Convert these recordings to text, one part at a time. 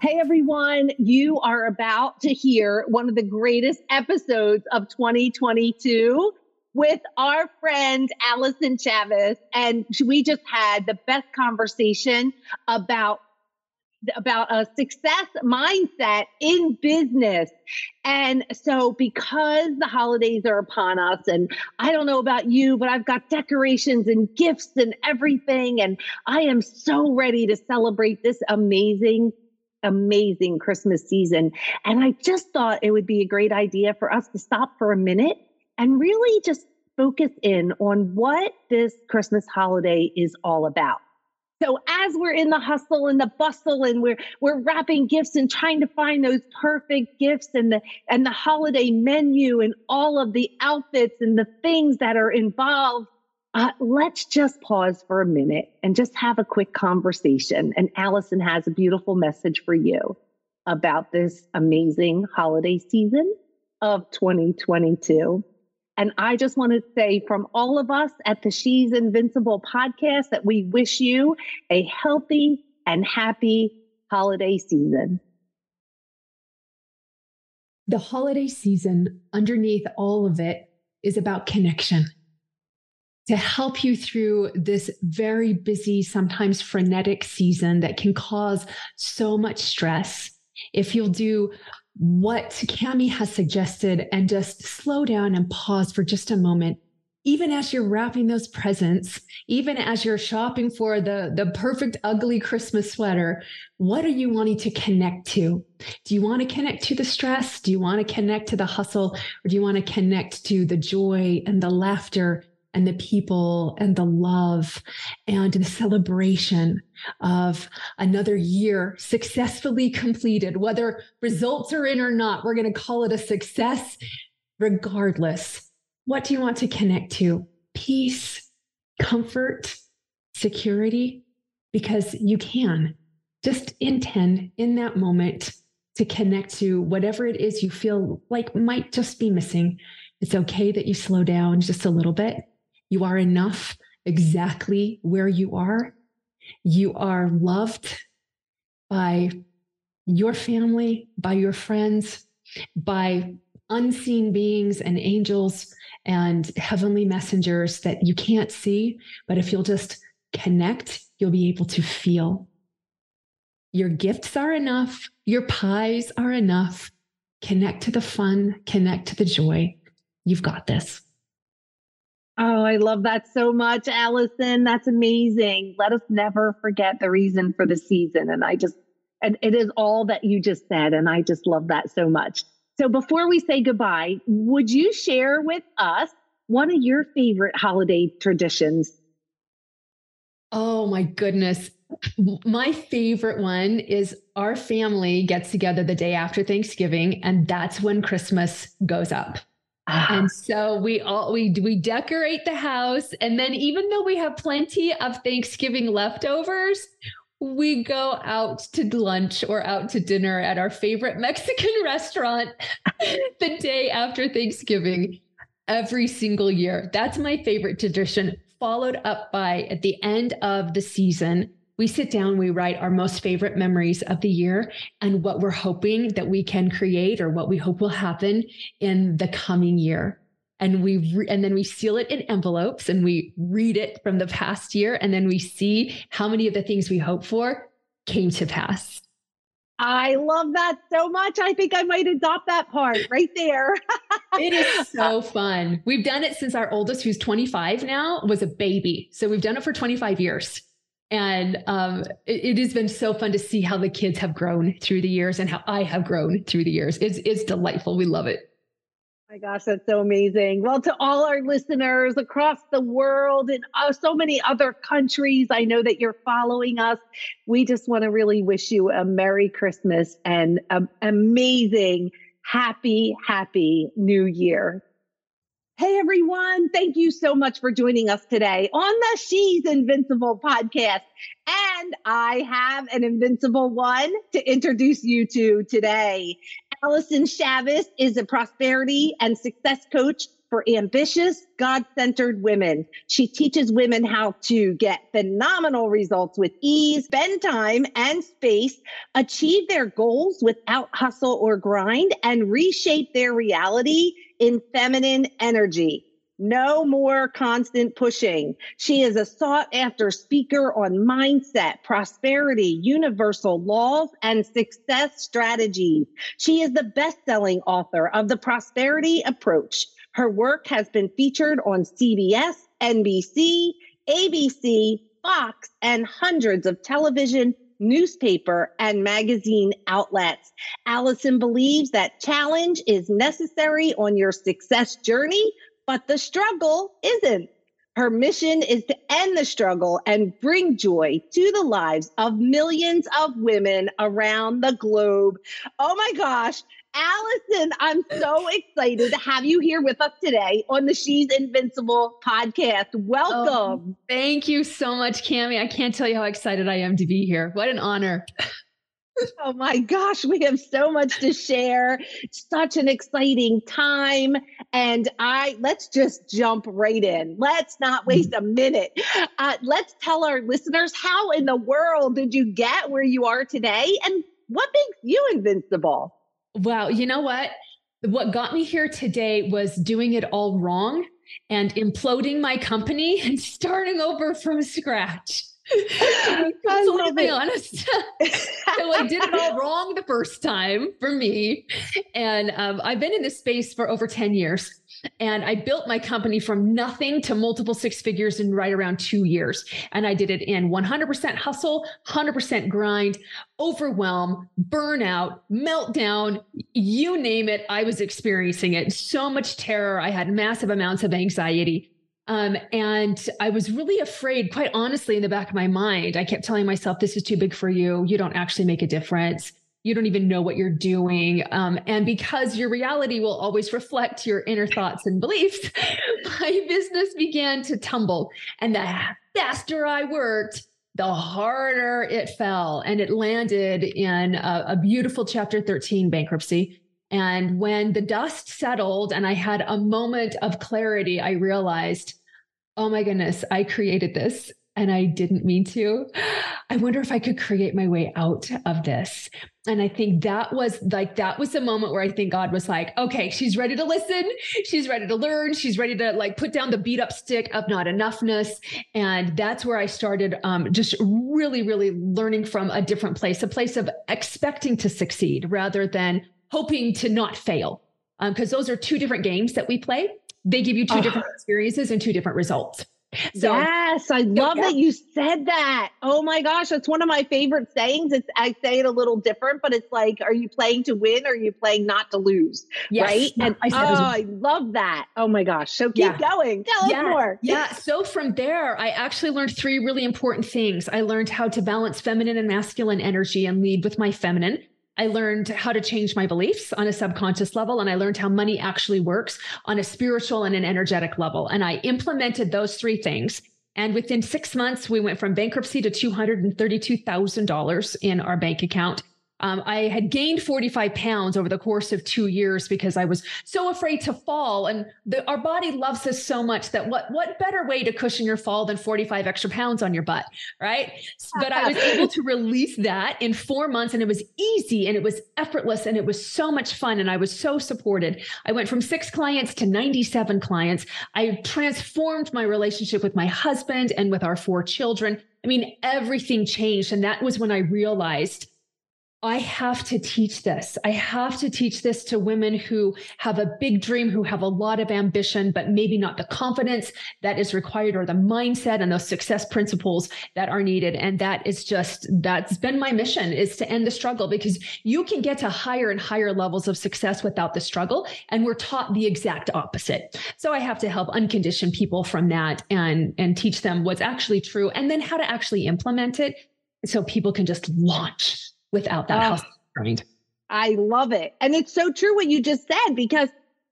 Hey everyone, you are about to hear one of the greatest episodes of 2022 with our friend Allison Chavez. And we just had the best conversation about about a success mindset in business. And so, because the holidays are upon us, and I don't know about you, but I've got decorations and gifts and everything. And I am so ready to celebrate this amazing amazing Christmas season. And I just thought it would be a great idea for us to stop for a minute and really just focus in on what this Christmas holiday is all about. So as we're in the hustle and the bustle and we're we're wrapping gifts and trying to find those perfect gifts and the and the holiday menu and all of the outfits and the things that are involved uh, let's just pause for a minute and just have a quick conversation. And Allison has a beautiful message for you about this amazing holiday season of 2022. And I just want to say from all of us at the She's Invincible podcast that we wish you a healthy and happy holiday season. The holiday season, underneath all of it, is about connection to help you through this very busy, sometimes frenetic season that can cause so much stress. If you'll do what Cami has suggested and just slow down and pause for just a moment, even as you're wrapping those presents, even as you're shopping for the, the perfect ugly Christmas sweater, what are you wanting to connect to? Do you want to connect to the stress? Do you want to connect to the hustle? Or do you want to connect to the joy and the laughter and the people and the love and the celebration of another year successfully completed, whether results are in or not, we're going to call it a success regardless. What do you want to connect to? Peace, comfort, security, because you can just intend in that moment to connect to whatever it is you feel like might just be missing. It's okay that you slow down just a little bit you are enough exactly where you are. You are loved by your family, by your friends, by unseen beings and angels and heavenly messengers that you can't see. But if you'll just connect, you'll be able to feel. Your gifts are enough, your pies are enough. Connect to the fun, connect to the joy. You've got this. Oh, I love that so much, Allison. That's amazing. Let us never forget the reason for the season. And I just, and it is all that you just said. And I just love that so much. So before we say goodbye, would you share with us one of your favorite holiday traditions? Oh, my goodness. My favorite one is our family gets together the day after Thanksgiving, and that's when Christmas goes up. And ah. so we all we we decorate the house and then even though we have plenty of Thanksgiving leftovers, we go out to lunch or out to dinner at our favorite Mexican restaurant the day after Thanksgiving every single year. That's my favorite tradition followed up by at the end of the season we sit down, we write our most favorite memories of the year and what we're hoping that we can create or what we hope will happen in the coming year. And we re- and then we seal it in envelopes and we read it from the past year and then we see how many of the things we hope for came to pass. I love that so much. I think I might adopt that part right there. it is so fun. We've done it since our oldest, who's 25 now, was a baby. So we've done it for 25 years. And um, it, it, has been so fun to see how the kids have grown through the years and how I have grown through the years. It's, it's delightful. We love it my gosh, that's so amazing. Well, to all our listeners across the world and uh, so many other countries, I know that you're following us. We just want to really wish you a Merry Christmas and an amazing, happy, happy New Year. Hey everyone, thank you so much for joining us today on the She's Invincible podcast. And I have an invincible one to introduce you to today. Allison Chavez is a prosperity and success coach for ambitious, God centered women. She teaches women how to get phenomenal results with ease, spend time and space, achieve their goals without hustle or grind, and reshape their reality in feminine energy. No more constant pushing. She is a sought after speaker on mindset, prosperity, universal laws, and success strategies. She is the best selling author of The Prosperity Approach. Her work has been featured on CBS, NBC, ABC, Fox, and hundreds of television, newspaper, and magazine outlets. Allison believes that challenge is necessary on your success journey but the struggle isn't. Her mission is to end the struggle and bring joy to the lives of millions of women around the globe. Oh my gosh. Allison, I'm so excited to have you here with us today on the She's Invincible podcast. Welcome. Oh, thank you so much, Cami. I can't tell you how excited I am to be here. What an honor oh my gosh, we have so much to share. Such an exciting time. And I let's just jump right in. Let's not waste a minute. Uh, let's tell our listeners how in the world did you get where you are today and what makes you invincible? Wow, you know what? What got me here today was doing it all wrong and imploding my company and starting over from scratch. To be honest. so I did it all wrong the first time for me. And um, I've been in this space for over 10 years. And I built my company from nothing to multiple six figures in right around two years. And I did it in 100% hustle, 100% grind, overwhelm, burnout, meltdown, you name it. I was experiencing it. So much terror. I had massive amounts of anxiety. Um, and I was really afraid, quite honestly, in the back of my mind. I kept telling myself, this is too big for you. You don't actually make a difference. You don't even know what you're doing. Um, and because your reality will always reflect your inner thoughts and beliefs, my business began to tumble. And the faster I worked, the harder it fell. And it landed in a, a beautiful chapter 13 bankruptcy. And when the dust settled and I had a moment of clarity, I realized oh my goodness, I created this and I didn't mean to. I wonder if I could create my way out of this. And I think that was like, that was the moment where I think God was like, okay, she's ready to listen. She's ready to learn. She's ready to like put down the beat up stick of not enoughness. And that's where I started um, just really, really learning from a different place, a place of expecting to succeed rather than hoping to not fail. Because um, those are two different games that we play they give you two different experiences and two different results. So, yes, I love yeah. that you said that. Oh my gosh, that's one of my favorite sayings. It's I say it a little different, but it's like, are you playing to win or are you playing not to lose? Yes. Right? Yeah, and I oh, I love that. Oh my gosh. So keep yeah. going. Tell yeah. us more. Yeah. So from there, I actually learned three really important things. I learned how to balance feminine and masculine energy and lead with my feminine. I learned how to change my beliefs on a subconscious level, and I learned how money actually works on a spiritual and an energetic level. And I implemented those three things. And within six months, we went from bankruptcy to $232,000 in our bank account. Um, I had gained 45 pounds over the course of two years because I was so afraid to fall. And the, our body loves us so much that what what better way to cushion your fall than 45 extra pounds on your butt, right? But I was able to release that in four months, and it was easy and it was effortless and it was so much fun. And I was so supported. I went from six clients to 97 clients. I transformed my relationship with my husband and with our four children. I mean, everything changed, and that was when I realized I have to teach this. I have to teach this to women who have a big dream, who have a lot of ambition, but maybe not the confidence that is required or the mindset and those success principles that are needed. And that is just, that's been my mission is to end the struggle because you can get to higher and higher levels of success without the struggle. And we're taught the exact opposite. So I have to help uncondition people from that and, and teach them what's actually true and then how to actually implement it so people can just launch without that oh, grind. I love it. And it's so true what you just said because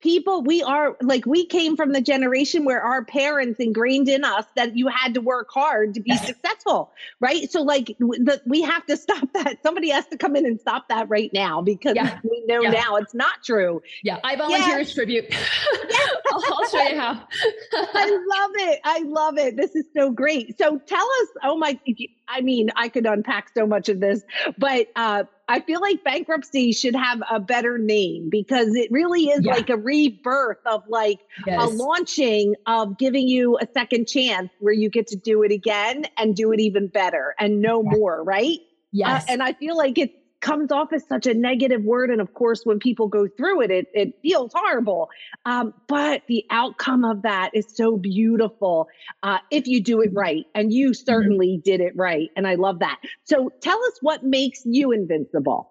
people we are like we came from the generation where our parents ingrained in us that you had to work hard to be successful right? So like the, we have to stop that. Somebody has to come in and stop that right now because yeah. we know yeah. now it's not true. Yeah i volunteer as tribute. I'll, I'll show you how. I love it. I love it. This is so great. So tell us oh my I mean, I could unpack so much of this, but uh, I feel like bankruptcy should have a better name because it really is yeah. like a rebirth of like yes. a launching of giving you a second chance where you get to do it again and do it even better and no yes. more, right? Uh, yes. Uh, and I feel like it's comes off as such a negative word. And of course, when people go through it, it, it feels horrible. Um, but the outcome of that is so beautiful uh, if you do it right. And you mm-hmm. certainly mm-hmm. did it right. And I love that. So tell us what makes you invincible.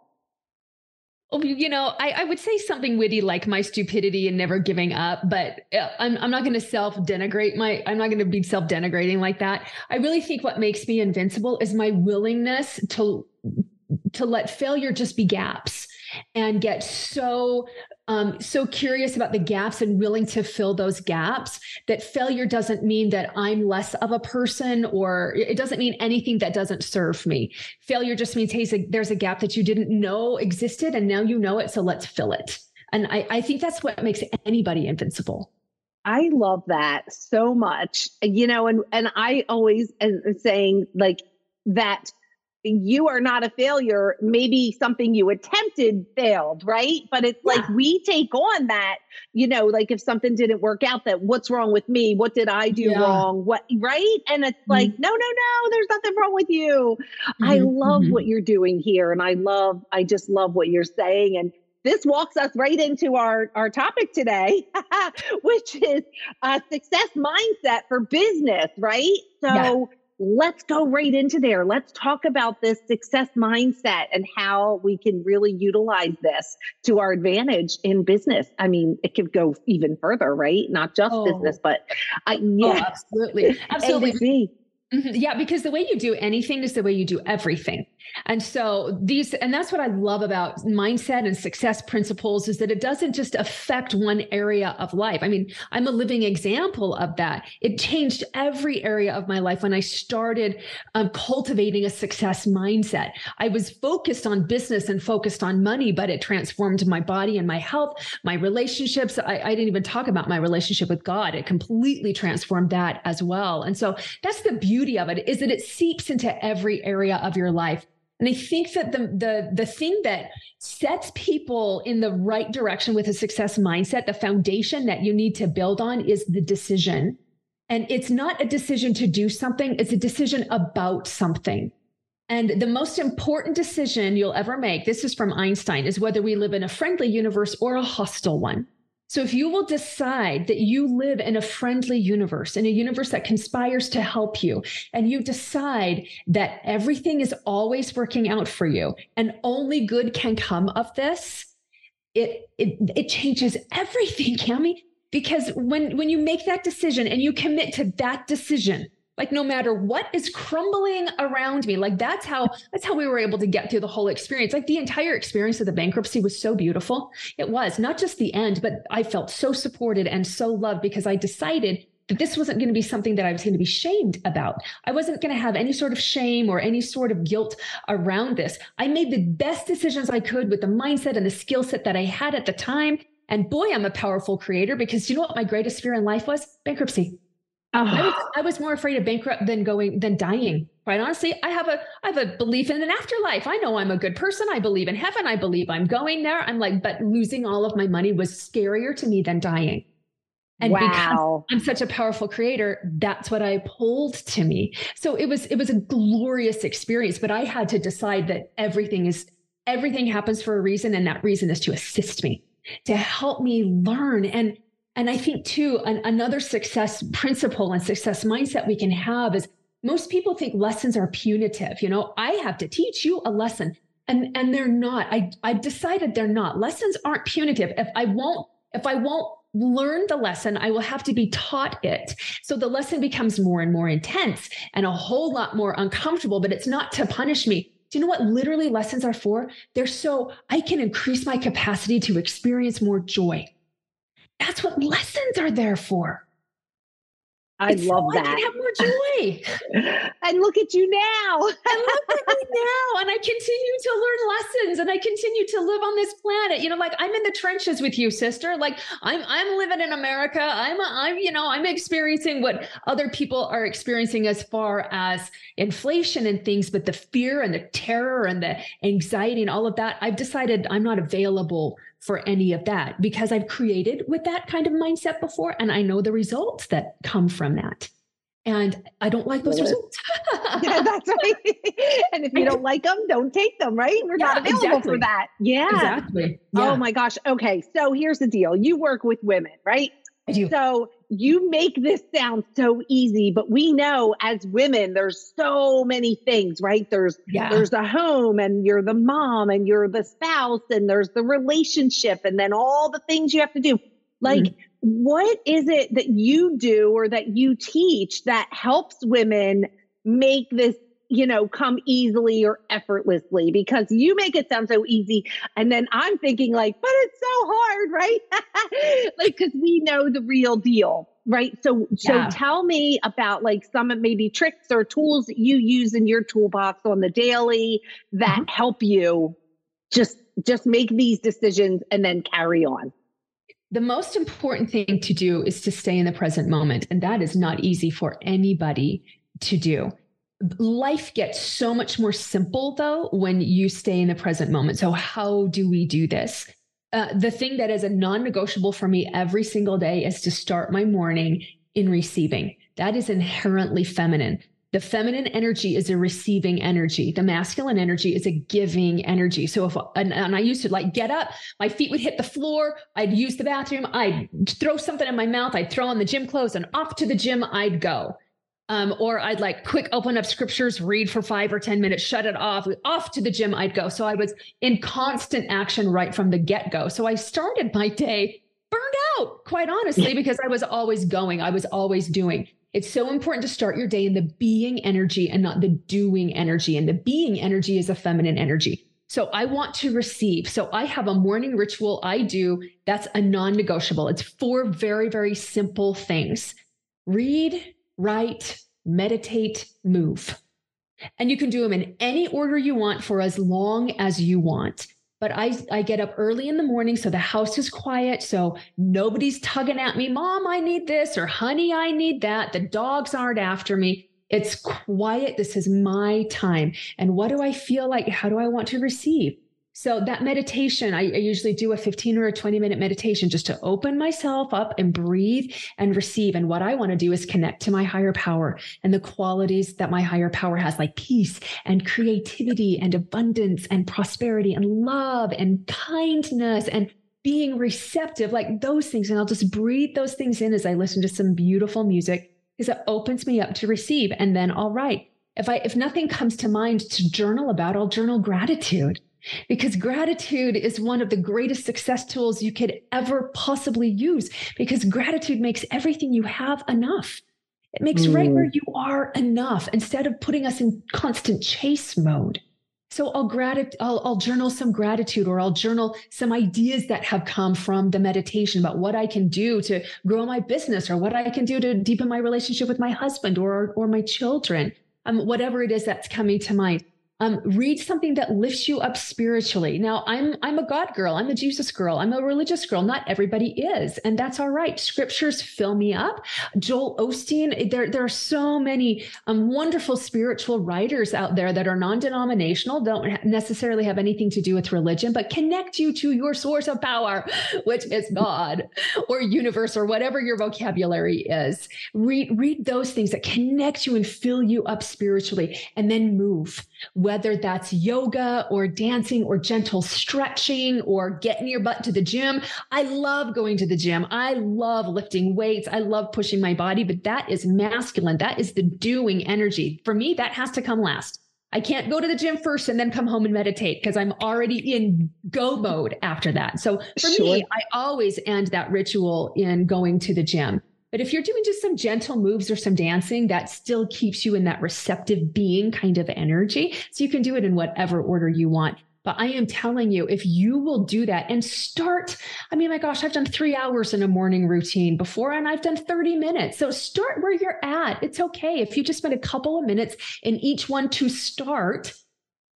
Oh, you know, I, I, would say something witty like my stupidity and never giving up, but uh, I'm, I'm not going to self denigrate my, I'm not going to be self denigrating like that. I really think what makes me invincible is my willingness to to let failure just be gaps and get so um, so curious about the gaps and willing to fill those gaps that failure doesn't mean that i'm less of a person or it doesn't mean anything that doesn't serve me. Failure just means hey there's a gap that you didn't know existed and now you know it so let's fill it. And i, I think that's what makes anybody invincible. I love that so much. You know, and and I always am saying like that you are not a failure. Maybe something you attempted failed, right? But it's yeah. like we take on that, you know, like if something didn't work out, that what's wrong with me? What did I do yeah. wrong? What, right? And it's mm-hmm. like, no, no, no, there's nothing wrong with you. Mm-hmm. I love mm-hmm. what you're doing here. And I love, I just love what you're saying. And this walks us right into our, our topic today, which is a success mindset for business, right? So, yeah let's go right into there. Let's talk about this success mindset and how we can really utilize this to our advantage in business. I mean, it could go even further, right? Not just oh. business, but I, yeah, oh, absolutely. Absolutely. Mm-hmm. Yeah, because the way you do anything is the way you do everything. And so these, and that's what I love about mindset and success principles is that it doesn't just affect one area of life. I mean, I'm a living example of that. It changed every area of my life when I started um, cultivating a success mindset. I was focused on business and focused on money, but it transformed my body and my health, my relationships. I, I didn't even talk about my relationship with God. It completely transformed that as well. And so that's the beauty beauty of it is that it seeps into every area of your life. And I think that the the the thing that sets people in the right direction with a success mindset, the foundation that you need to build on is the decision. And it's not a decision to do something, it's a decision about something. And the most important decision you'll ever make, this is from Einstein, is whether we live in a friendly universe or a hostile one. So if you will decide that you live in a friendly universe, in a universe that conspires to help you, and you decide that everything is always working out for you and only good can come of this, it it, it changes everything, Cami. Because when when you make that decision and you commit to that decision, like no matter what is crumbling around me like that's how that's how we were able to get through the whole experience like the entire experience of the bankruptcy was so beautiful it was not just the end but i felt so supported and so loved because i decided that this wasn't going to be something that I was going to be shamed about. I wasn't going to have any sort of shame or any sort of guilt around this. I made the best decisions I could with the mindset and the skill set that I had at the time. And boy, I'm a powerful creator because you know what my greatest fear in life was? Bankruptcy. Oh. I, was, I was more afraid of bankrupt than going than dying. Quite honestly, I have a I have a belief in an afterlife. I know I'm a good person. I believe in heaven. I believe I'm going there. I'm like, but losing all of my money was scarier to me than dying. And wow. because I'm such a powerful creator, that's what I pulled to me. So it was it was a glorious experience, but I had to decide that everything is everything happens for a reason, and that reason is to assist me, to help me learn. And and I think too, an, another success principle and success mindset we can have is most people think lessons are punitive. You know, I have to teach you a lesson. And and they're not. I I've decided they're not. Lessons aren't punitive. If I won't, if I won't learn the lesson, I will have to be taught it. So the lesson becomes more and more intense and a whole lot more uncomfortable, but it's not to punish me. Do you know what literally lessons are for? They're so I can increase my capacity to experience more joy. That's what lessons are there for. I it's love so that. I can have more joy. and look at you now. and look at me now. And I continue to learn lessons and I continue to live on this planet. You know, like I'm in the trenches with you, sister. Like I'm I'm living in America. I'm I'm, you know, I'm experiencing what other people are experiencing as far as inflation and things, but the fear and the terror and the anxiety and all of that, I've decided I'm not available for any of that because I've created with that kind of mindset before and I know the results that come from that. And I don't like those results. yeah, that's right. and if you don't like them, don't take them, right? We're yeah, not available exactly. for that. Yeah. Exactly. Oh yeah. Oh my gosh. Okay. So here's the deal. You work with women, right? I do. So you make this sound so easy, but we know as women, there's so many things, right? There's yeah. there's a home and you're the mom and you're the spouse and there's the relationship and then all the things you have to do. Like, mm-hmm. what is it that you do or that you teach that helps women make this you know, come easily or effortlessly because you make it sound so easy. And then I'm thinking, like, but it's so hard, right? like, because we know the real deal, right? So, yeah. so tell me about like some of maybe tricks or tools that you use in your toolbox on the daily that mm-hmm. help you just just make these decisions and then carry on. The most important thing to do is to stay in the present moment. And that is not easy for anybody to do life gets so much more simple though when you stay in the present moment. So, how do we do this? Uh, the thing that is a non negotiable for me every single day is to start my morning in receiving. That is inherently feminine. The feminine energy is a receiving energy. The masculine energy is a giving energy. So if and, and, I used to like get up, my feet would hit the floor. I'd use the bathroom. I'd throw something in my mouth. I'd throw on the gym clothes and off to the gym I'd go. Um, or I'd like quick open up scriptures, read for five or 10 minutes, shut it off, off to the gym I'd go. So I was in constant action right from the get go. So I started my day burned out, quite honestly, because I was always going, I was always doing. It's so important to start your day in the being energy and not the doing energy. And the being energy is a feminine energy. So I want to receive. So I have a morning ritual I do that's a non negotiable. It's four very, very simple things read, write, meditate, move. And you can do them in any order you want for as long as you want. But I, I get up early in the morning so the house is quiet. So nobody's tugging at me, Mom, I need this, or Honey, I need that. The dogs aren't after me. It's quiet. This is my time. And what do I feel like? How do I want to receive? So that meditation, I, I, usually do a 15 or a 20 minute meditation just to open myself up and breathe and receive. And what I want to do is connect to my higher power and the qualities that my higher power has, like peace and creativity and abundance and prosperity and love and kindness and being receptive, like those things. And I'll just breathe those things in as I listen to some beautiful music because it opens me up to receive. And then I'll write. If I if nothing comes to mind to journal about, I'll journal gratitude because gratitude is one of the greatest success tools you could ever possibly use because gratitude makes everything you have enough. It makes mm. right where mm. you are enough instead of putting us in constant chase mode. So I'll, grat- I'll, I'll journal some gratitude or I'll journal some ideas that have come from the meditation about what I can do to grow my business or what I can do to deepen my relationship with my husband or, or my children, um, whatever it is that's coming to mind um, read something that lifts you up spiritually. Now, I'm I'm a God girl. I'm a Jesus girl. I'm a religious girl. Not everybody is, and that's all right. Scriptures fill me up. Joel Osteen. There there are so many um, wonderful spiritual writers out there that are non-denominational, don't necessarily have anything to do with religion, but connect you to your source of power, which is God or universe or whatever your vocabulary is. Read read those things that connect you and fill you up spiritually, and then move whether that's yoga or dancing or gentle stretching or getting your butt to the gym. I love going to the gym. I love lifting weights. I love pushing my body, but that is masculine. That is the doing energy. For me, that has to come last. I can't go to the gym first and then come home and meditate because I'm already in go mode after that. So for sure. me, I always end that ritual in going to the gym. But if you're doing just some gentle moves or some dancing, that still keeps you in that receptive being kind of energy. So you can do it in whatever order you want. But I am telling you, if you will do that and start, I mean, my gosh, I've done three hours in a morning routine before and I've done 30 minutes. So start where you're at. It's okay. If you just spend a couple of minutes in each one to start,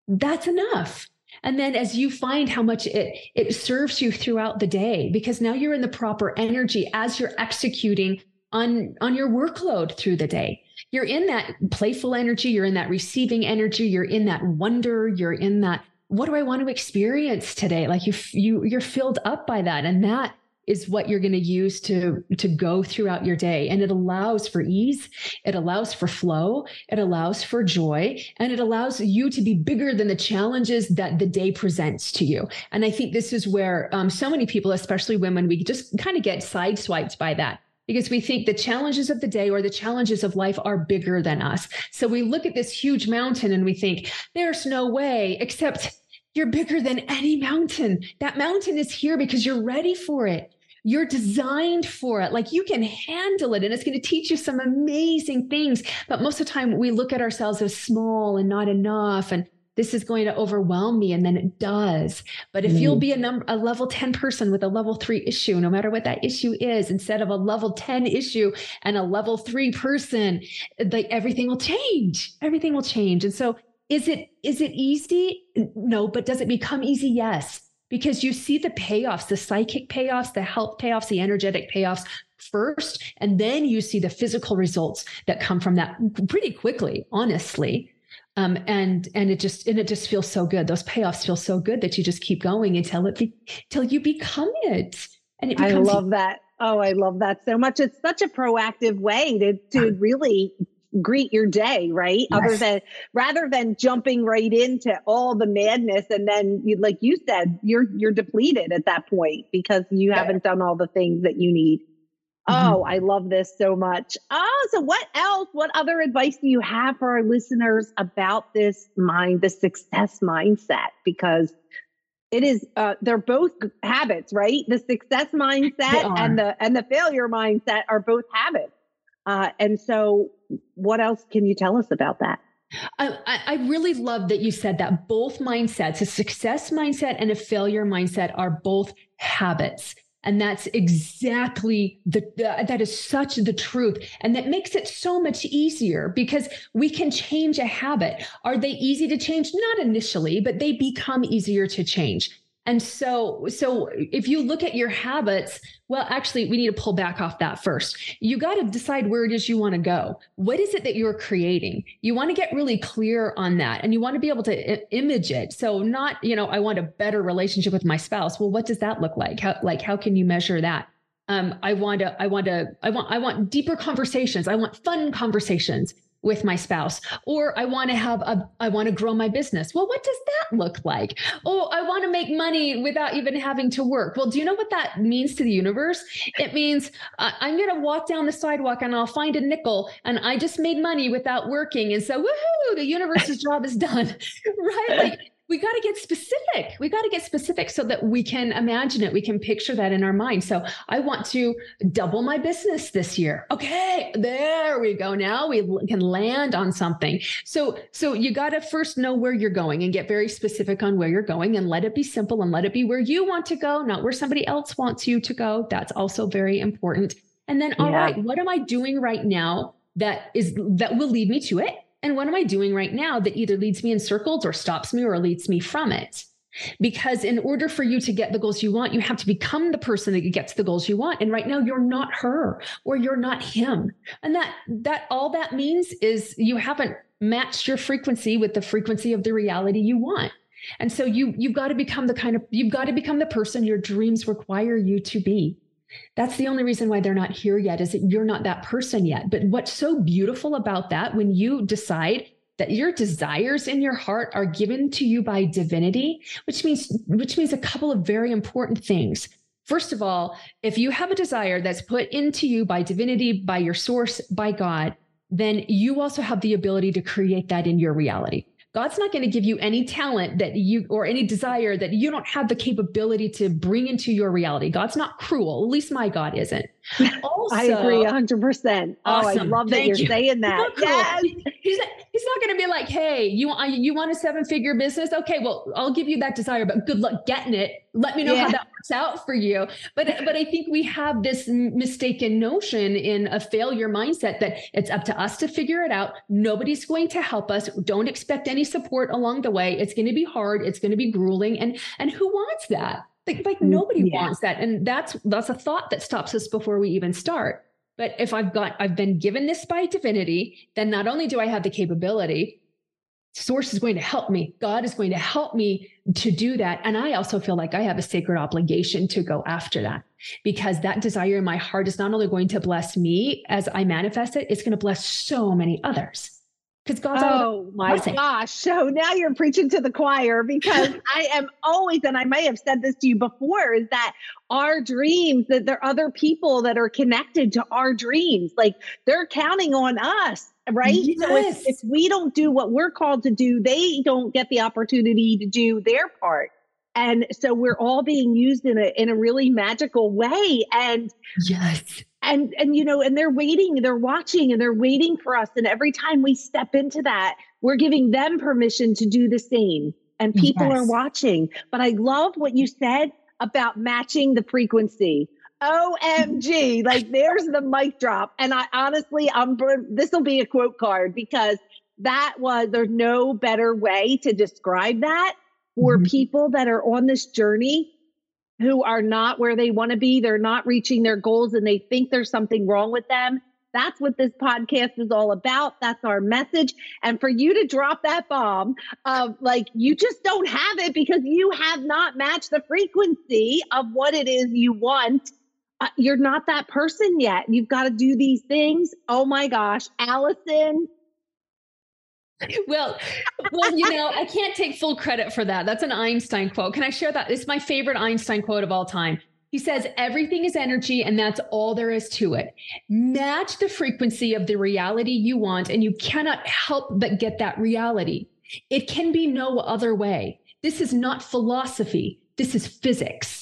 that's enough. And then as you find how much it, it serves you throughout the day, because now you're in the proper energy as you're executing on, on your workload through the day. You're in that playful energy. You're in that receiving energy. You're in that wonder. You're in that what do I want to experience today? Like you, you, you're filled up by that. And that is what you're going to use to to go throughout your day and it allows for ease it allows for flow it allows for joy and it allows you to be bigger than the challenges that the day presents to you and i think this is where um, so many people especially women we just kind of get sideswiped by that because we think the challenges of the day or the challenges of life are bigger than us. So we look at this huge mountain and we think, there's no way, except you're bigger than any mountain. That mountain is here because you're ready for it. You're designed for it. Like you can handle it and it's going to teach you some amazing things. But most of the time we look at ourselves as small and not enough. And this is going to overwhelm me and then it does but if mm. you'll be a number a level 10 person with a level 3 issue no matter what that issue is instead of a level 10 issue and a level 3 person like everything will change everything will change and so is it is it easy no but does it become easy yes because you see the payoffs the psychic payoffs the health payoffs the energetic payoffs first and then you see the physical results that come from that pretty quickly honestly um, and and it just and it just feels so good. Those payoffs feel so good that you just keep going until it be, until you become it. And it becomes, I love that. Oh, I love that so much. It's such a proactive way to to really greet your day, right? Yes. Other than rather than jumping right into all the madness and then you, like you said, you're you're depleted at that point because you yeah. haven't done all the things that you need. Mm-hmm. Oh, I love this so much. Oh, so what else? What other advice do you have for our listeners about this mind, the success mindset? Because it is uh, they're both habits, right? The success mindset and the and the failure mindset are both habits. Uh, and so, what else can you tell us about that? I, I really love that you said that both mindsets, a success mindset and a failure mindset, are both habits. And that's exactly the, the, that is such the truth. And that makes it so much easier because we can change a habit. Are they easy to change? Not initially, but they become easier to change. And so, so if you look at your habits, well, actually, we need to pull back off that first. You got to decide where it is you want to go. What is it that you're creating? You want to get really clear on that and you want to be able to image it. So not, you know, I want a better relationship with my spouse. Well, what does that look like? How, like, how can you measure that? Um, I want to, I want to, I want, I want deeper conversations. I want fun conversations with my spouse or i want to have a i want to grow my business. Well what does that look like? Oh i want to make money without even having to work. Well do you know what that means to the universe? It means uh, i'm going to walk down the sidewalk and i'll find a nickel and i just made money without working. And so woohoo the universe's job is done right? Like we got to get specific. We got to get specific so that we can imagine it. We can picture that in our mind. So I want to double my business this year. Okay, there we go. Now we can land on something. So so you got to first know where you're going and get very specific on where you're going and let it be simple and let it be where you want to go, not where somebody else wants you to go. That's also very important. And then all yeah. right, what am I doing right now that is that will lead me to it? And what am I doing right now that either leads me in circles or stops me or leads me from it? Because in order for you to get the goals you want, you have to become the person that gets the goals you want. And right now you're not her or you're not him. And that that all that means is you haven't matched your frequency with the frequency of the reality you want. And so you you've got to become the kind of you've got to become the person your dreams require you to be. That's the only reason why they're not here yet is that you're not that person yet. But what's so beautiful about that when you decide that your desires in your heart are given to you by divinity, which means which means a couple of very important things. First of all, if you have a desire that's put into you by divinity, by your source, by God, then you also have the ability to create that in your reality. God's not going to give you any talent that you or any desire that you don't have the capability to bring into your reality. God's not cruel. At least my God isn't. Also, I agree 100%. Oh, I love that you're you. saying that. Yes. He's, he's not going to be like, hey, you, you want a seven figure business? Okay, well, I'll give you that desire, but good luck getting it. Let me know yeah. how that works out for you. But, but I think we have this mistaken notion in a failure mindset that it's up to us to figure it out. Nobody's going to help us. Don't expect any support along the way. It's going to be hard. It's going to be grueling. And, and who wants that? Like, like nobody yeah. wants that. And that's that's a thought that stops us before we even start. But if I've got I've been given this by divinity, then not only do I have the capability, source is going to help me. God is going to help me to do that. And I also feel like I have a sacred obligation to go after that because that desire in my heart is not only going to bless me as I manifest it, it's going to bless so many others because God's oh my blessing. gosh. So now you're preaching to the choir because I am always, and I may have said this to you before, is that our dreams, that there are other people that are connected to our dreams. Like they're counting on us, right? Yes. So if, if we don't do what we're called to do, they don't get the opportunity to do their part. And so we're all being used in a in a really magical way. And yes and and you know and they're waiting they're watching and they're waiting for us. And every time we step into that we're giving them permission to do the same. And people yes. are watching. But i love what you said about matching the frequency. Omg like there's the mic drop. And i honestly i'm this will be a quote card because that was there's no better way to describe that for mm-hmm. people that are on this journey who are not where they want to be. They're not reaching their goals and they think there's something wrong with them. That's what this podcast is all about. That's our message. And for you to drop that bomb of like, you just don't have it because you have not matched the frequency of what it is you want. Uh, you're not that person yet. You've got to do these things. Oh my gosh. Allison, well, well, you know, I can't take full credit for that. That's an Einstein quote. Can I share that? It's my favorite Einstein quote of all time. He says, everything is energy, and that's all there is to it. Match the frequency of the reality you want, and you cannot help but get that reality. It can be no other way. This is not philosophy, this is physics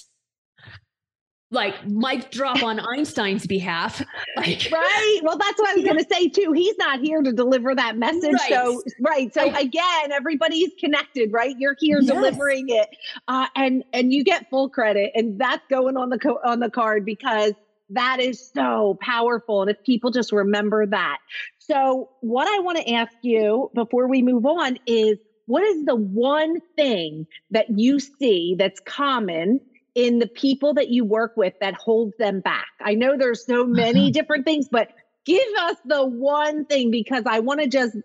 like mic drop on Einstein's behalf. Like, right. Well, that's what I was going to say too. He's not here to deliver that message. Right. So, right. So I, again, everybody's connected, right? You're here yes. delivering it, uh, and and you get full credit, and that's going on the co- on the card because that is so powerful. And if people just remember that, so what I want to ask you before we move on is. What is the one thing that you see that's common in the people that you work with that holds them back? I know there's so many uh-huh. different things, but give us the one thing because I want to just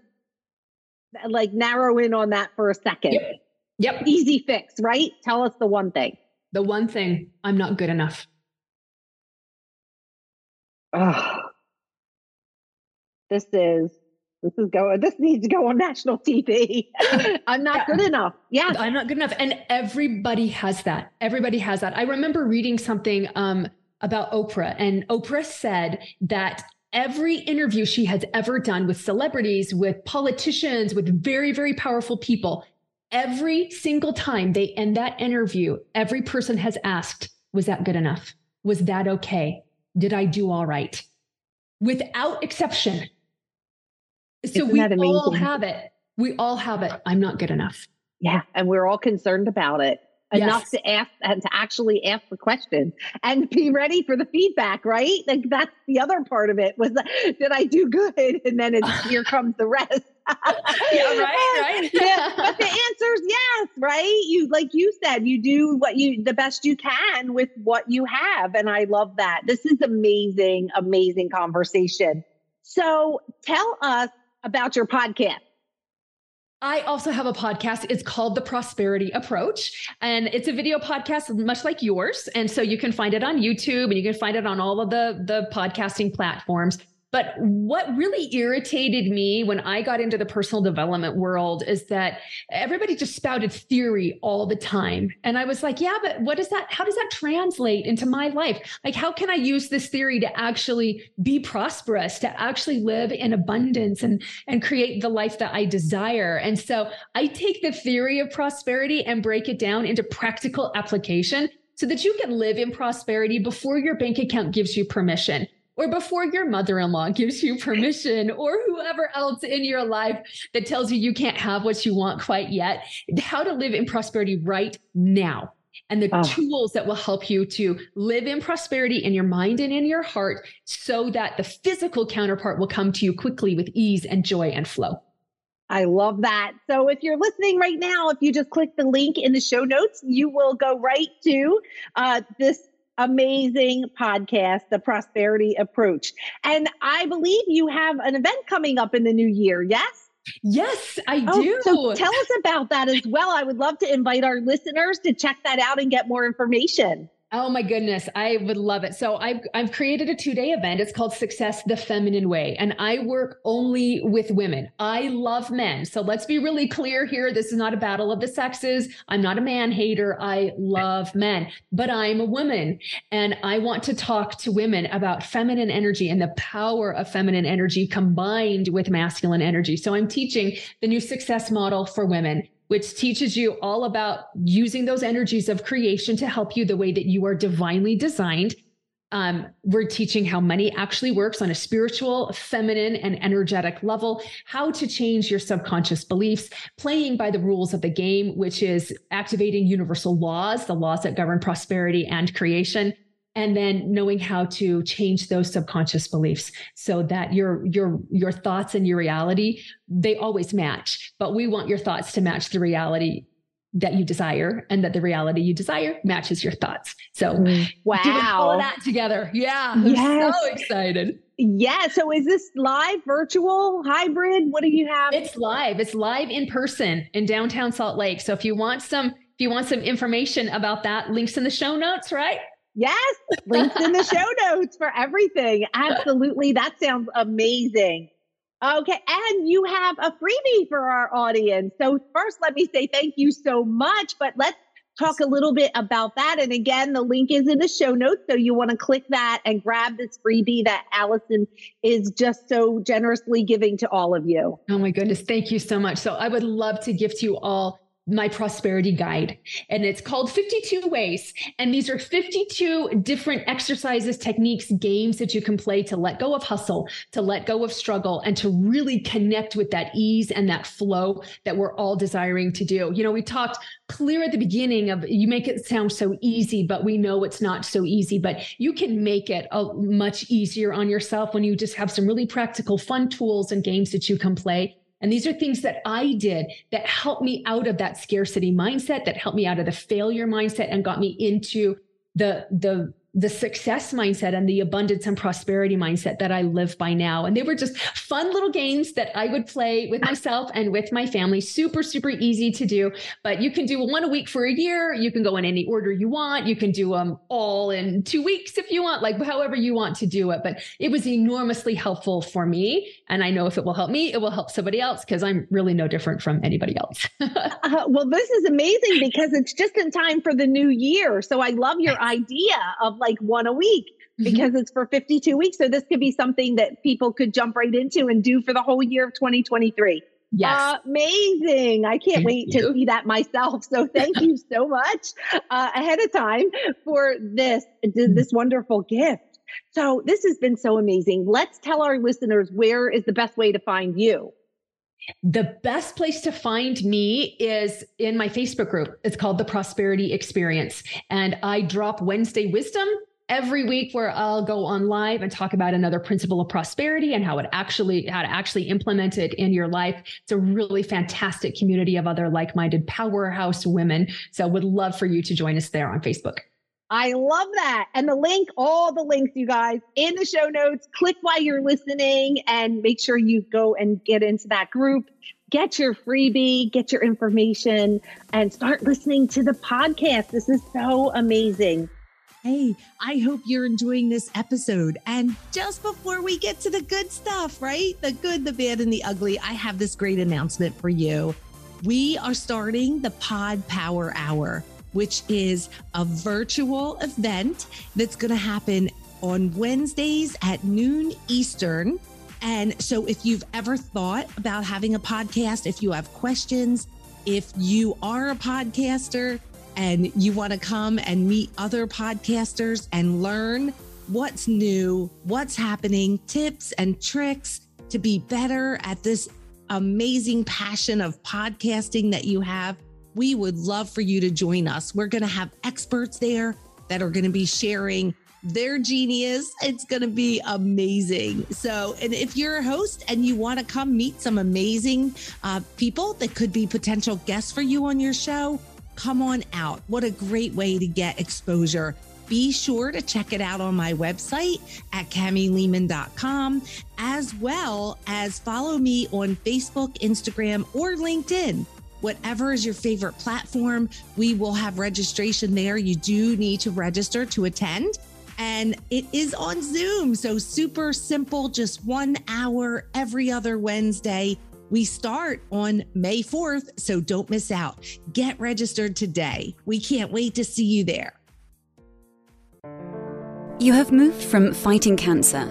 like narrow in on that for a second. Yep. yep. Easy fix, right? Tell us the one thing. The one thing I'm not good enough. Oh, this is this is going this needs to go on national tv i'm not good enough. Yeah. I'm not good enough. And everybody has that. Everybody has that. I remember reading something um, about oprah and oprah said that every interview she has ever done with celebrities with politicians with very very powerful people every single time they end that interview every person has asked was that good enough? Was that okay? Did i do all right? Without exception so Isn't we all have it. We all have it. I'm not good enough. Yeah. And we're all concerned about it enough yes. to ask and to actually ask the question and be ready for the feedback, right? Like that's the other part of it was that, did I do good? And then it's here comes the rest. yeah, right, right. yeah, but the answer is yes, right? You like you said, you do what you the best you can with what you have. And I love that. This is amazing, amazing conversation. So tell us about your podcast. I also have a podcast. It's called The Prosperity Approach, and it's a video podcast much like yours. And so you can find it on YouTube and you can find it on all of the, the podcasting platforms. But what really irritated me when I got into the personal development world is that everybody just spouted theory all the time. And I was like, yeah, but what is that? How does that translate into my life? Like, how can I use this theory to actually be prosperous, to actually live in abundance and, and create the life that I desire? And so I take the theory of prosperity and break it down into practical application so that you can live in prosperity before your bank account gives you permission or before your mother in law gives you permission, or whoever else in your life that tells you you can't have what you want quite yet, how to live in prosperity right now. And the oh. tools that will help you to live in prosperity in your mind and in your heart so that the physical counterpart will come to you quickly with ease and joy and flow. I love that. So if you're listening right now, if you just click the link in the show notes, you will go right to uh, this amazing podcast, The Prosperity Approach. And I believe you have an event coming up in the new year, yes? Yes, I oh, do. So tell us about that as well. I would love to invite our listeners to check that out and get more information. Oh my goodness, I would love it. So I've I've created a two-day event. It's called Success the Feminine Way, and I work only with women. I love men. So let's be really clear here. This is not a battle of the sexes. I'm not a man hater. I love men, but I'm a woman, and I want to talk to women about feminine energy and the power of feminine energy combined with masculine energy. So I'm teaching the new success model for women which teaches you all about using those energies of creation to help you the way that you are divinely designed. Um, we're teaching how money actually works on a spiritual, feminine, and energetic level, how to change your subconscious beliefs, playing by the rules of the game, which is activating universal laws, the laws that govern prosperity and creation, and then knowing how to change those subconscious beliefs so that your your your thoughts and your reality they always match but we want your thoughts to match the reality that you desire and that the reality you desire matches your thoughts. So mm. wow doing all of that together. Yeah i'm yes. so excited. Yeah so is this live virtual hybrid? What do you have? It's live. It's live in person in downtown salt lake. So if you want some if you want some information about that links in the show notes right Yes, links in the show notes for everything. Absolutely. That sounds amazing. Okay. And you have a freebie for our audience. So, first, let me say thank you so much, but let's talk a little bit about that. And again, the link is in the show notes. So, you want to click that and grab this freebie that Allison is just so generously giving to all of you. Oh, my goodness. Thank you so much. So, I would love to give to you all my prosperity guide. And it's called 52 ways. And these are 52 different exercises techniques games that you can play to let go of hustle to let go of struggle and to really connect with that ease and that flow that we're all desiring to do. You know we talked clear at the beginning of you make it sound so easy but we know it's not so easy but you can make it a much easier on yourself when you just have some really practical fun tools and games that you can play and these are things that I did that helped me out of that scarcity mindset, that helped me out of the failure mindset and got me into the the the success mindset and the abundance and prosperity mindset that I live by now. And they were just fun little games that I would play with myself and with my family. Super, super easy to do. But you can do one a week for a year. You can go in any order you want. You can do them all in two weeks if you want, like however you want to do it. But it was enormously helpful for me. And I know if it will help me, it will help somebody else because I'm really no different from anybody else. uh, well, this is amazing because it's just in time for the new year. So I love your idea of like one a week mm-hmm. because mm-hmm. it's for 52 weeks. So this could be something that people could jump right into and do for the whole year of 2023. Yes. amazing. I can't thank wait you. to see that myself. So thank you so much uh, ahead of time for this, mm-hmm. this wonderful gift. So this has been so amazing. Let's tell our listeners where is the best way to find you. The best place to find me is in my Facebook group. It's called the Prosperity Experience. And I drop Wednesday wisdom every week where I'll go on live and talk about another principle of prosperity and how it actually how to actually implement it in your life. It's a really fantastic community of other like-minded powerhouse women. So would love for you to join us there on Facebook. I love that. And the link, all the links, you guys, in the show notes. Click while you're listening and make sure you go and get into that group. Get your freebie, get your information, and start listening to the podcast. This is so amazing. Hey, I hope you're enjoying this episode. And just before we get to the good stuff, right? The good, the bad, and the ugly, I have this great announcement for you. We are starting the Pod Power Hour, which is a virtual event that's going to happen on Wednesdays at noon Eastern. And so, if you've ever thought about having a podcast, if you have questions, if you are a podcaster, and you want to come and meet other podcasters and learn what's new, what's happening, tips and tricks to be better at this amazing passion of podcasting that you have, we would love for you to join us. We're going to have experts there that are going to be sharing their genius. It's going to be amazing. So, and if you're a host and you want to come meet some amazing uh, people that could be potential guests for you on your show, come on out. What a great way to get exposure. Be sure to check it out on my website at CamiLehman.com, as well as follow me on Facebook, Instagram, or LinkedIn. Whatever is your favorite platform, we will have registration there. You do need to register to attend. And it is on Zoom. So super simple, just one hour every other Wednesday. We start on May 4th, so don't miss out. Get registered today. We can't wait to see you there. You have moved from fighting cancer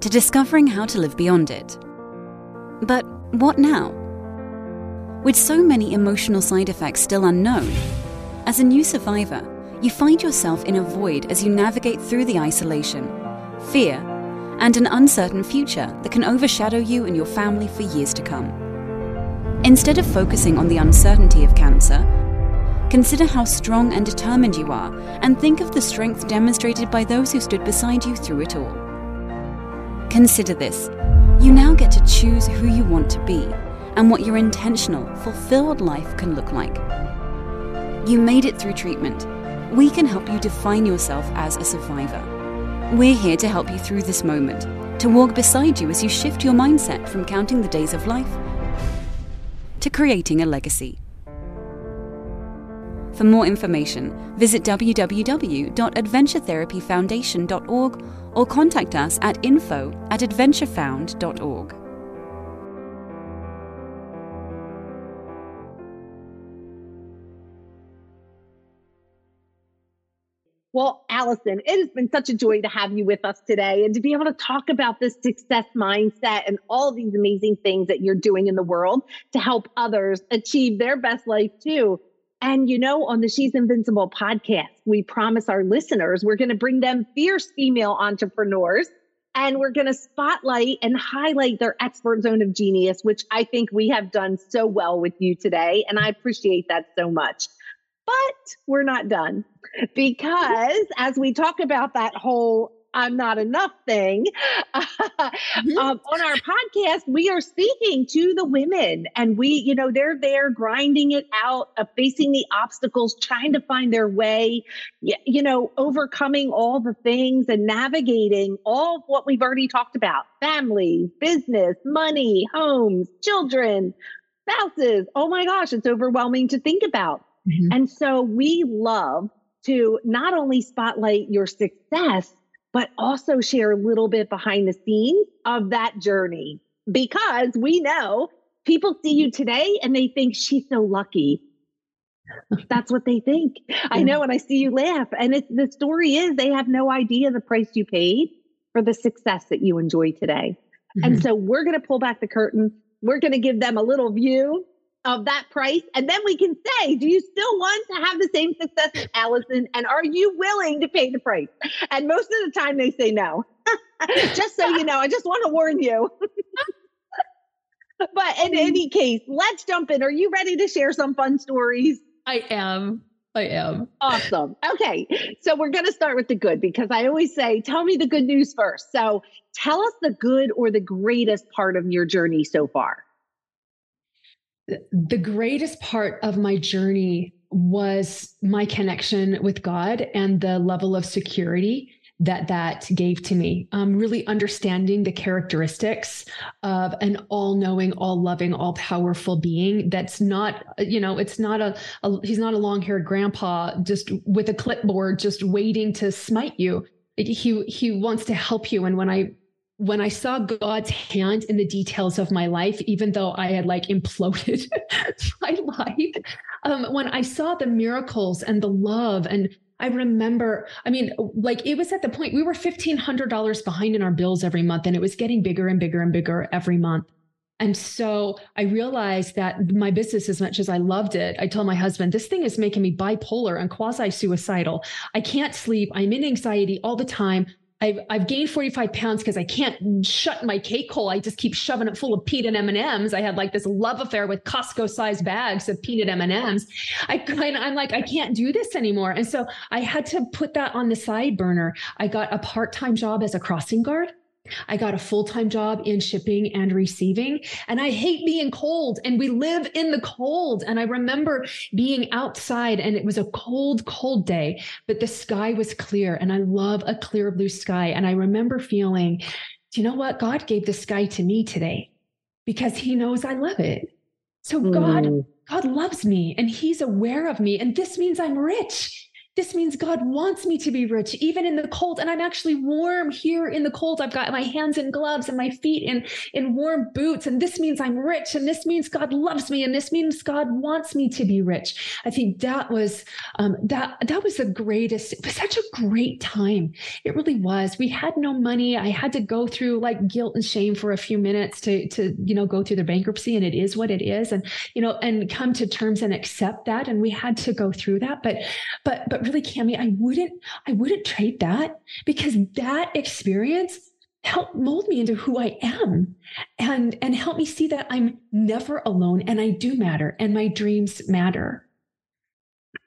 to discovering how to live beyond it. But what now? With so many emotional side effects still unknown, as a new survivor, you find yourself in a void as you navigate through the isolation, fear, and an uncertain future that can overshadow you and your family for years to come. Instead of focusing on the uncertainty of cancer, consider how strong and determined you are and think of the strength demonstrated by those who stood beside you through it all. Consider this you now get to choose who you want to be and what your intentional, fulfilled life can look like. You made it through treatment. We can help you define yourself as a survivor. We're here to help you through this moment, to walk beside you as you shift your mindset from counting the days of life to creating a legacy. For more information, visit www.adventuretherapyfoundation.org or contact us at info at adventurefound.org. Well, Allison, it has been such a joy to have you with us today and to be able to talk about this success mindset and all these amazing things that you're doing in the world to help others achieve their best life too. And you know, on the She's Invincible podcast, we promise our listeners we're going to bring them fierce female entrepreneurs and we're going to spotlight and highlight their expert zone of genius, which I think we have done so well with you today. And I appreciate that so much. But we're not done because as we talk about that whole I'm not enough thing. mm-hmm. um, on our podcast, we are speaking to the women, and we, you know, they're there grinding it out, uh, facing the obstacles, trying to find their way, you know, overcoming all the things and navigating all of what we've already talked about family, business, money, homes, children, spouses. Oh my gosh, it's overwhelming to think about. Mm-hmm. And so we love to not only spotlight your success, but also share a little bit behind the scenes of that journey because we know people see you today and they think she's so lucky. That's what they think. I know, and I see you laugh. And it's the story is they have no idea the price you paid for the success that you enjoy today. Mm-hmm. And so we're going to pull back the curtain. We're going to give them a little view of that price. And then we can say, do you still want to have the same success as Allison? And are you willing to pay the price? And most of the time they say no. just so you know, I just want to warn you. but in mm-hmm. any case, let's jump in. Are you ready to share some fun stories? I am. I am. Awesome. Okay. So we're going to start with the good because I always say, tell me the good news first. So tell us the good or the greatest part of your journey so far the greatest part of my journey was my connection with God and the level of security that that gave to me. Um, really understanding the characteristics of an all-knowing, all-loving, all-powerful being. That's not, you know, it's not a, a he's not a long-haired grandpa just with a clipboard, just waiting to smite you. He he wants to help you. And when I when I saw God's hand in the details of my life, even though I had like imploded my life, um, when I saw the miracles and the love and I remember, I mean, like it was at the point we were $1,500 behind in our bills every month, and it was getting bigger and bigger and bigger every month. And so I realized that my business, as much as I loved it, I told my husband, this thing is making me bipolar and quasi suicidal. I can't sleep. I'm in anxiety all the time. I've, I've gained 45 pounds because I can't shut my cake hole. I just keep shoving it full of peanut M&Ms. I had like this love affair with Costco sized bags of peanut M&Ms. I kind I'm like, I can't do this anymore. And so I had to put that on the side burner. I got a part-time job as a crossing guard. I got a full time job in shipping and receiving, and I hate being cold. And we live in the cold. And I remember being outside, and it was a cold, cold day, but the sky was clear. And I love a clear blue sky. And I remember feeling, do you know what? God gave the sky to me today because He knows I love it. So God, mm. God loves me, and He's aware of me, and this means I'm rich. This means God wants me to be rich, even in the cold. And I'm actually warm here in the cold. I've got my hands in gloves and my feet in, in warm boots. And this means I'm rich. And this means God loves me. And this means God wants me to be rich. I think that was um, that that was the greatest. It was such a great time. It really was. We had no money. I had to go through like guilt and shame for a few minutes to to you know go through the bankruptcy. And it is what it is. And you know, and come to terms and accept that. And we had to go through that. But but but really, Cami, I wouldn't, I wouldn't trade that because that experience helped mold me into who I am and and help me see that I'm never alone and I do matter and my dreams matter.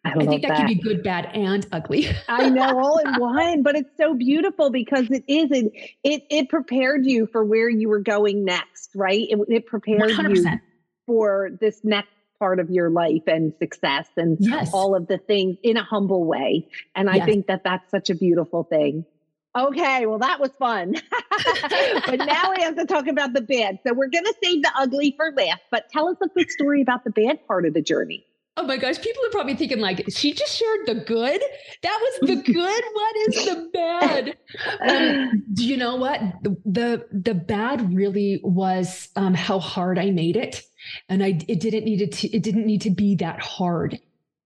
I, I think that, that, can be good, bad, and ugly. I know all in one, but it's so beautiful because it is it it, it prepared you for where you were going next, right? It, it prepared 100%. you for this next part of your life and success and yes. all of the things in a humble way. And I yes. think that that's such a beautiful thing. Okay, well, that was fun. but now we have to talk about the bad. So we're going to save the ugly for last, but tell us a quick story about the bad part of the journey. Oh my gosh, people are probably thinking like she just shared the good. That was the good. what is the bad? Um, do you know what the, the the bad really was um, how hard I made it, and I it didn't need to it didn't need to be that hard.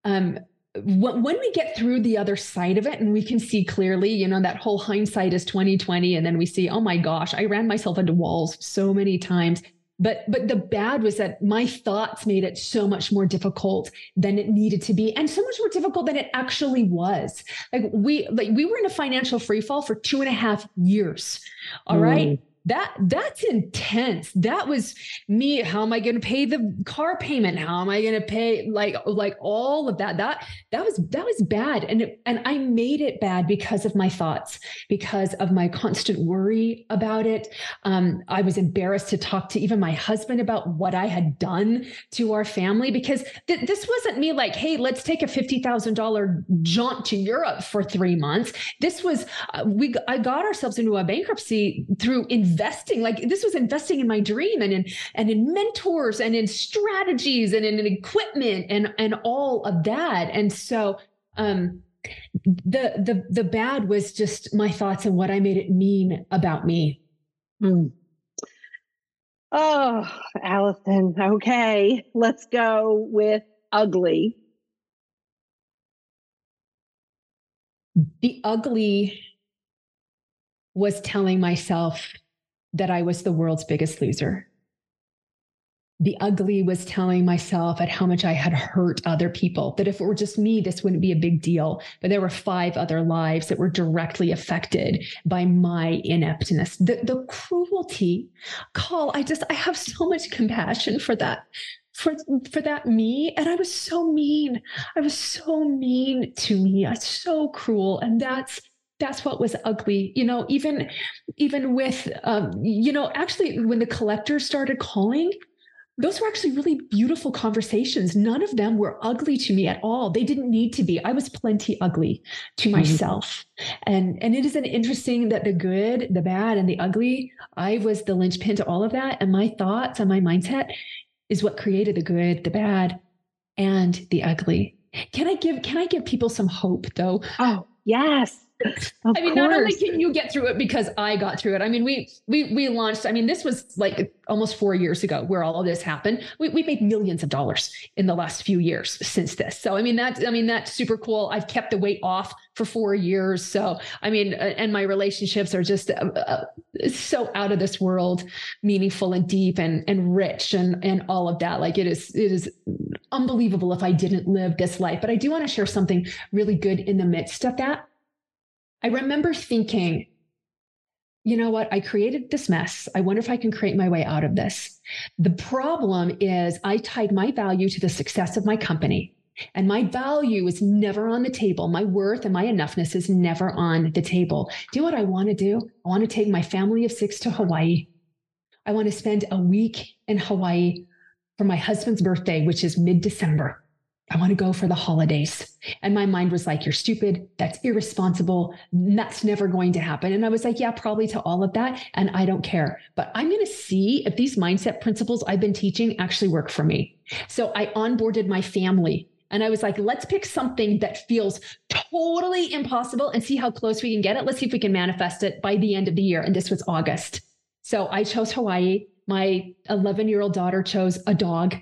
Um, when, we get through the other side of it and we can see clearly, you know, that whole hindsight is 2020, and then we see, oh my gosh, I ran myself into walls so many times but but the bad was that my thoughts made it so much more difficult than it needed to be and so much more difficult than it actually was like we like we were in a financial free fall for two and a half years All mm. right that that's intense. That was me how am i going to pay the car payment? How am i going to pay like like all of that. That that was that was bad. And and i made it bad because of my thoughts because of my constant worry about it. Um, i was embarrassed to talk to even my husband about what i had done to our family because th- this wasn't me like hey let's take a $50000 jaunt to europe for three months. This was uh, we i got ourselves into a bankruptcy through investing like this was investing in my dream and in and in mentors and in strategies and in, in equipment and and all of that. And so um the the the bad was just my thoughts and what i made it mean about me. Mm. oh allison okay let's go with ugly. The ugly was telling myself that I was the world's biggest loser. The ugly was telling myself at how much I had hurt other people, that if it were just me, this wouldn't be a big deal. But there were five other lives that were directly affected by my ineptness. The, the cruelty, call, I just, I have so much compassion for that for for that me and i was so mean i was so mean to me i was so cruel and that's that's what was ugly you know even even with um, you know actually when the collectors started calling those were actually really beautiful conversations. None of them were ugly to me at all. They didn't need to be. I was plenty ugly to mm-hmm. myself. Mm-hmm. And and it isn't interesting that the good, the bad, and the ugly, I was the linchpin to all of that. And my thoughts and my mindset is what created the good, the bad, and the ugly. Can I give can I give people some hope though? Oh, yes. I mean, course. not only can you get through it because I got through it. I mean, we we we launched. I mean, this was like almost four years ago where all of this happened. We we made millions of dollars in the last few years since this. So I mean, that's I mean that's super cool. I've kept the weight off for four years. So I mean, and my relationships are just uh, uh, so out of this world, meaningful and deep and and rich and and all of that. Like it is it is unbelievable if I didn't live this life. But I do want to share something really good in the midst of that I remember thinking, you know what? I created this mess. I wonder if I can create my way out of this. The problem is, I tied my value to the success of my company. And my value is never on the table. My worth and my enoughness is never on the table. Do what I want to do. I want to take my family of six to Hawaii. I want to spend a week in Hawaii for my husband's birthday, which is mid December. I want to go for the holidays. And my mind was like, you're stupid. That's irresponsible. That's never going to happen. And I was like, yeah, probably to all of that. And I don't care. But I'm going to see if these mindset principles I've been teaching actually work for me. So I onboarded my family and I was like, let's pick something that feels totally impossible and see how close we can get it. Let's see if we can manifest it by the end of the year. And this was August. So I chose Hawaii. My 11 year old daughter chose a dog.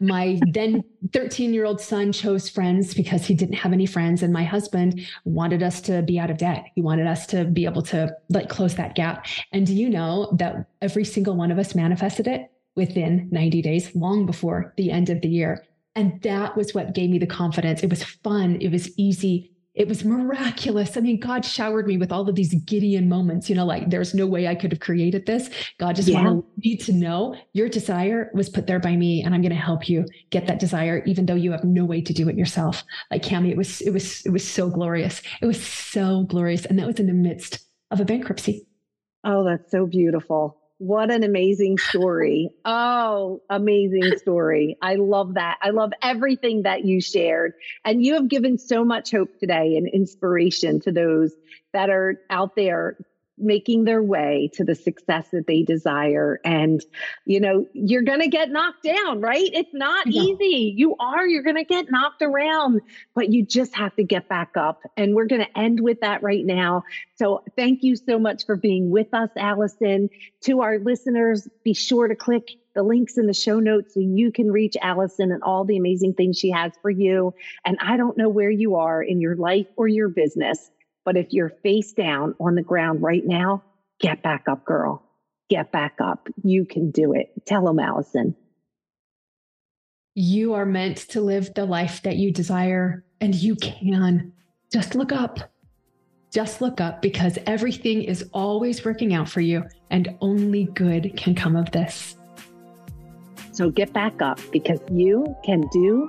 My then 13 year old son chose friends because he didn't have any friends. And my husband wanted us to be out of debt. He wanted us to be able to like close that gap. And do you know that every single one of us manifested it within 90 days, long before the end of the year? And that was what gave me the confidence. It was fun. It was easy it was miraculous. I mean, God showered me with all of these Gideon moments, you know, like there's no way I could have created this. God just yeah. wanted me to know your desire was put there by me and I'm going to help you get that desire, even though you have no way to do it yourself. Like Cami, it was, it was, it was so glorious. It was so glorious. And that was in the midst of a bankruptcy. Oh, that's so beautiful. What an amazing story. Oh, amazing story. I love that. I love everything that you shared. And you have given so much hope today and inspiration to those that are out there making their way to the success that they desire. And, you know, you're going to get knocked down, right? It's not easy. You are, you're going to get knocked around, but you just have to get back up. And we're going to end with that right now. So thank you so much for being with us, Allison. To our listeners, be sure to click the links in the show notes so you can reach Allison and all the amazing things she has for you. And I don't know where you are in your life or your business, but if you're face down on the ground right now, get back up, girl. Get back up. You can do it. Tell them, Allison. You are meant to live the life that you desire, and you can. Just look up. Just look up because everything is always working out for you, and only good can come of this. So get back up because you can do